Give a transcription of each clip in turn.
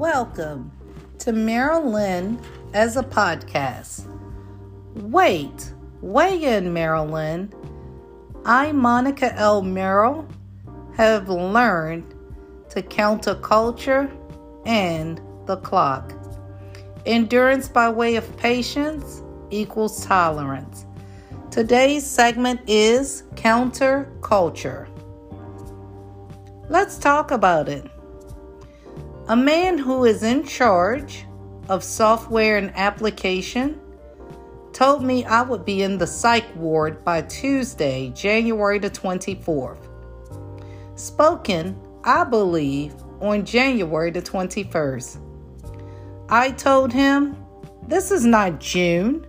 Welcome to Marilyn as a podcast. Wait, weigh in, Marilyn. I, Monica L. Merrill, have learned to counter culture and the clock. Endurance by way of patience equals tolerance. Today's segment is counter culture. Let's talk about it. A man who is in charge of software and application told me I would be in the psych ward by Tuesday, January the 24th. Spoken, I believe, on January the 21st. I told him, This is not June,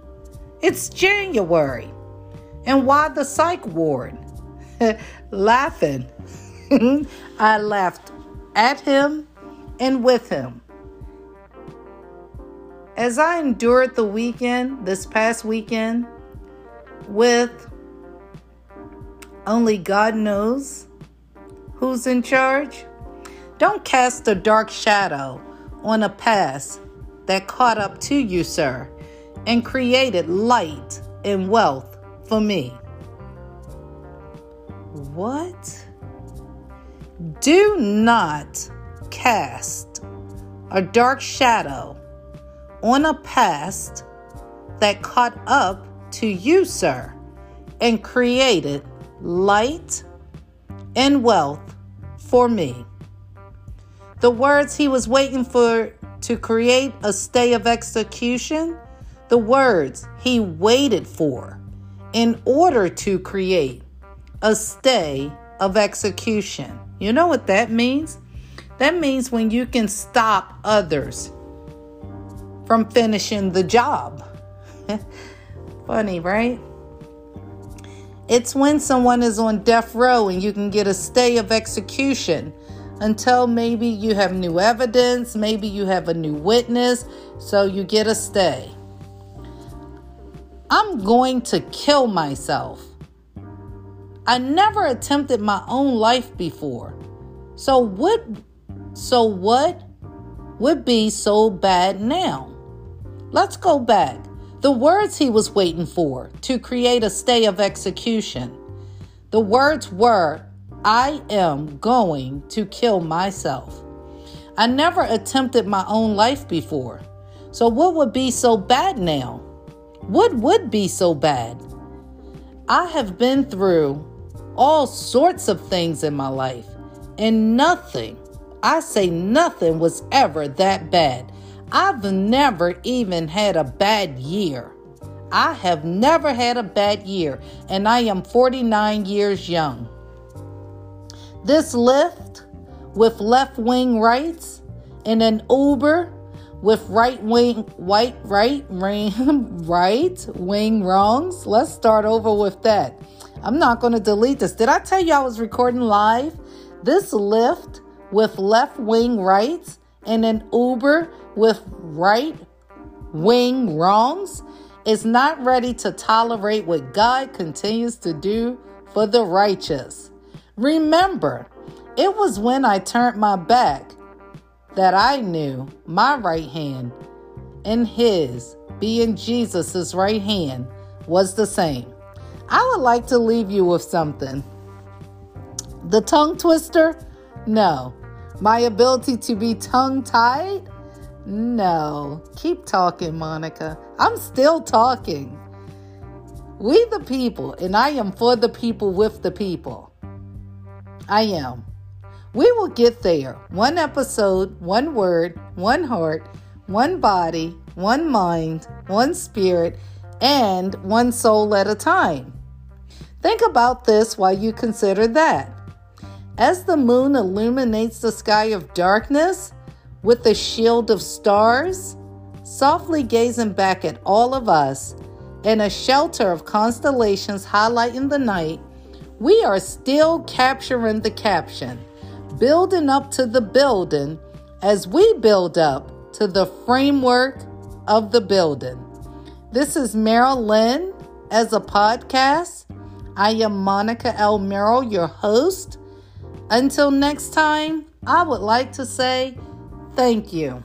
it's January. And why the psych ward? Laughing. I laughed at him and with him. As I endured the weekend, this past weekend, with only God knows who's in charge, don't cast a dark shadow on a past that caught up to you, sir, and created light and wealth for me. What? Do not cast a dark shadow on a past that caught up to you, sir, and created light and wealth for me. The words he was waiting for to create a stay of execution, the words he waited for in order to create a stay of execution. You know what that means? That means when you can stop others from finishing the job. Funny, right? It's when someone is on death row and you can get a stay of execution until maybe you have new evidence, maybe you have a new witness, so you get a stay. I'm going to kill myself. I never attempted my own life before. So what so what would be so bad now? Let's go back. The words he was waiting for to create a stay of execution. The words were, I am going to kill myself. I never attempted my own life before. So, what would be so bad now? What would be so bad? I have been through all sorts of things in my life, and nothing, I say nothing, was ever that bad. I've never even had a bad year. I have never had a bad year, and I am 49 years young. This Lyft with left wing rights and an Uber with right wing white right wing right wing wrongs. Let's start over with that. I'm not going to delete this. Did I tell you I was recording live? This Lyft with left wing rights and an Uber with right wing wrongs is not ready to tolerate what God continues to do for the righteous. Remember, it was when I turned my back that I knew my right hand and his, being Jesus' right hand, was the same. I would like to leave you with something. The tongue twister? No. My ability to be tongue tied? No. Keep talking, Monica. I'm still talking. We the people, and I am for the people with the people. I am. We will get there. One episode, one word, one heart, one body, one mind, one spirit, and one soul at a time. Think about this while you consider that. As the moon illuminates the sky of darkness with a shield of stars, softly gazing back at all of us in a shelter of constellations highlighting the night, we are still capturing the caption, building up to the building as we build up to the framework of the building. This is Meryl Lynn as a podcast. I am Monica L. Merrill, your host. Until next time, I would like to say thank you.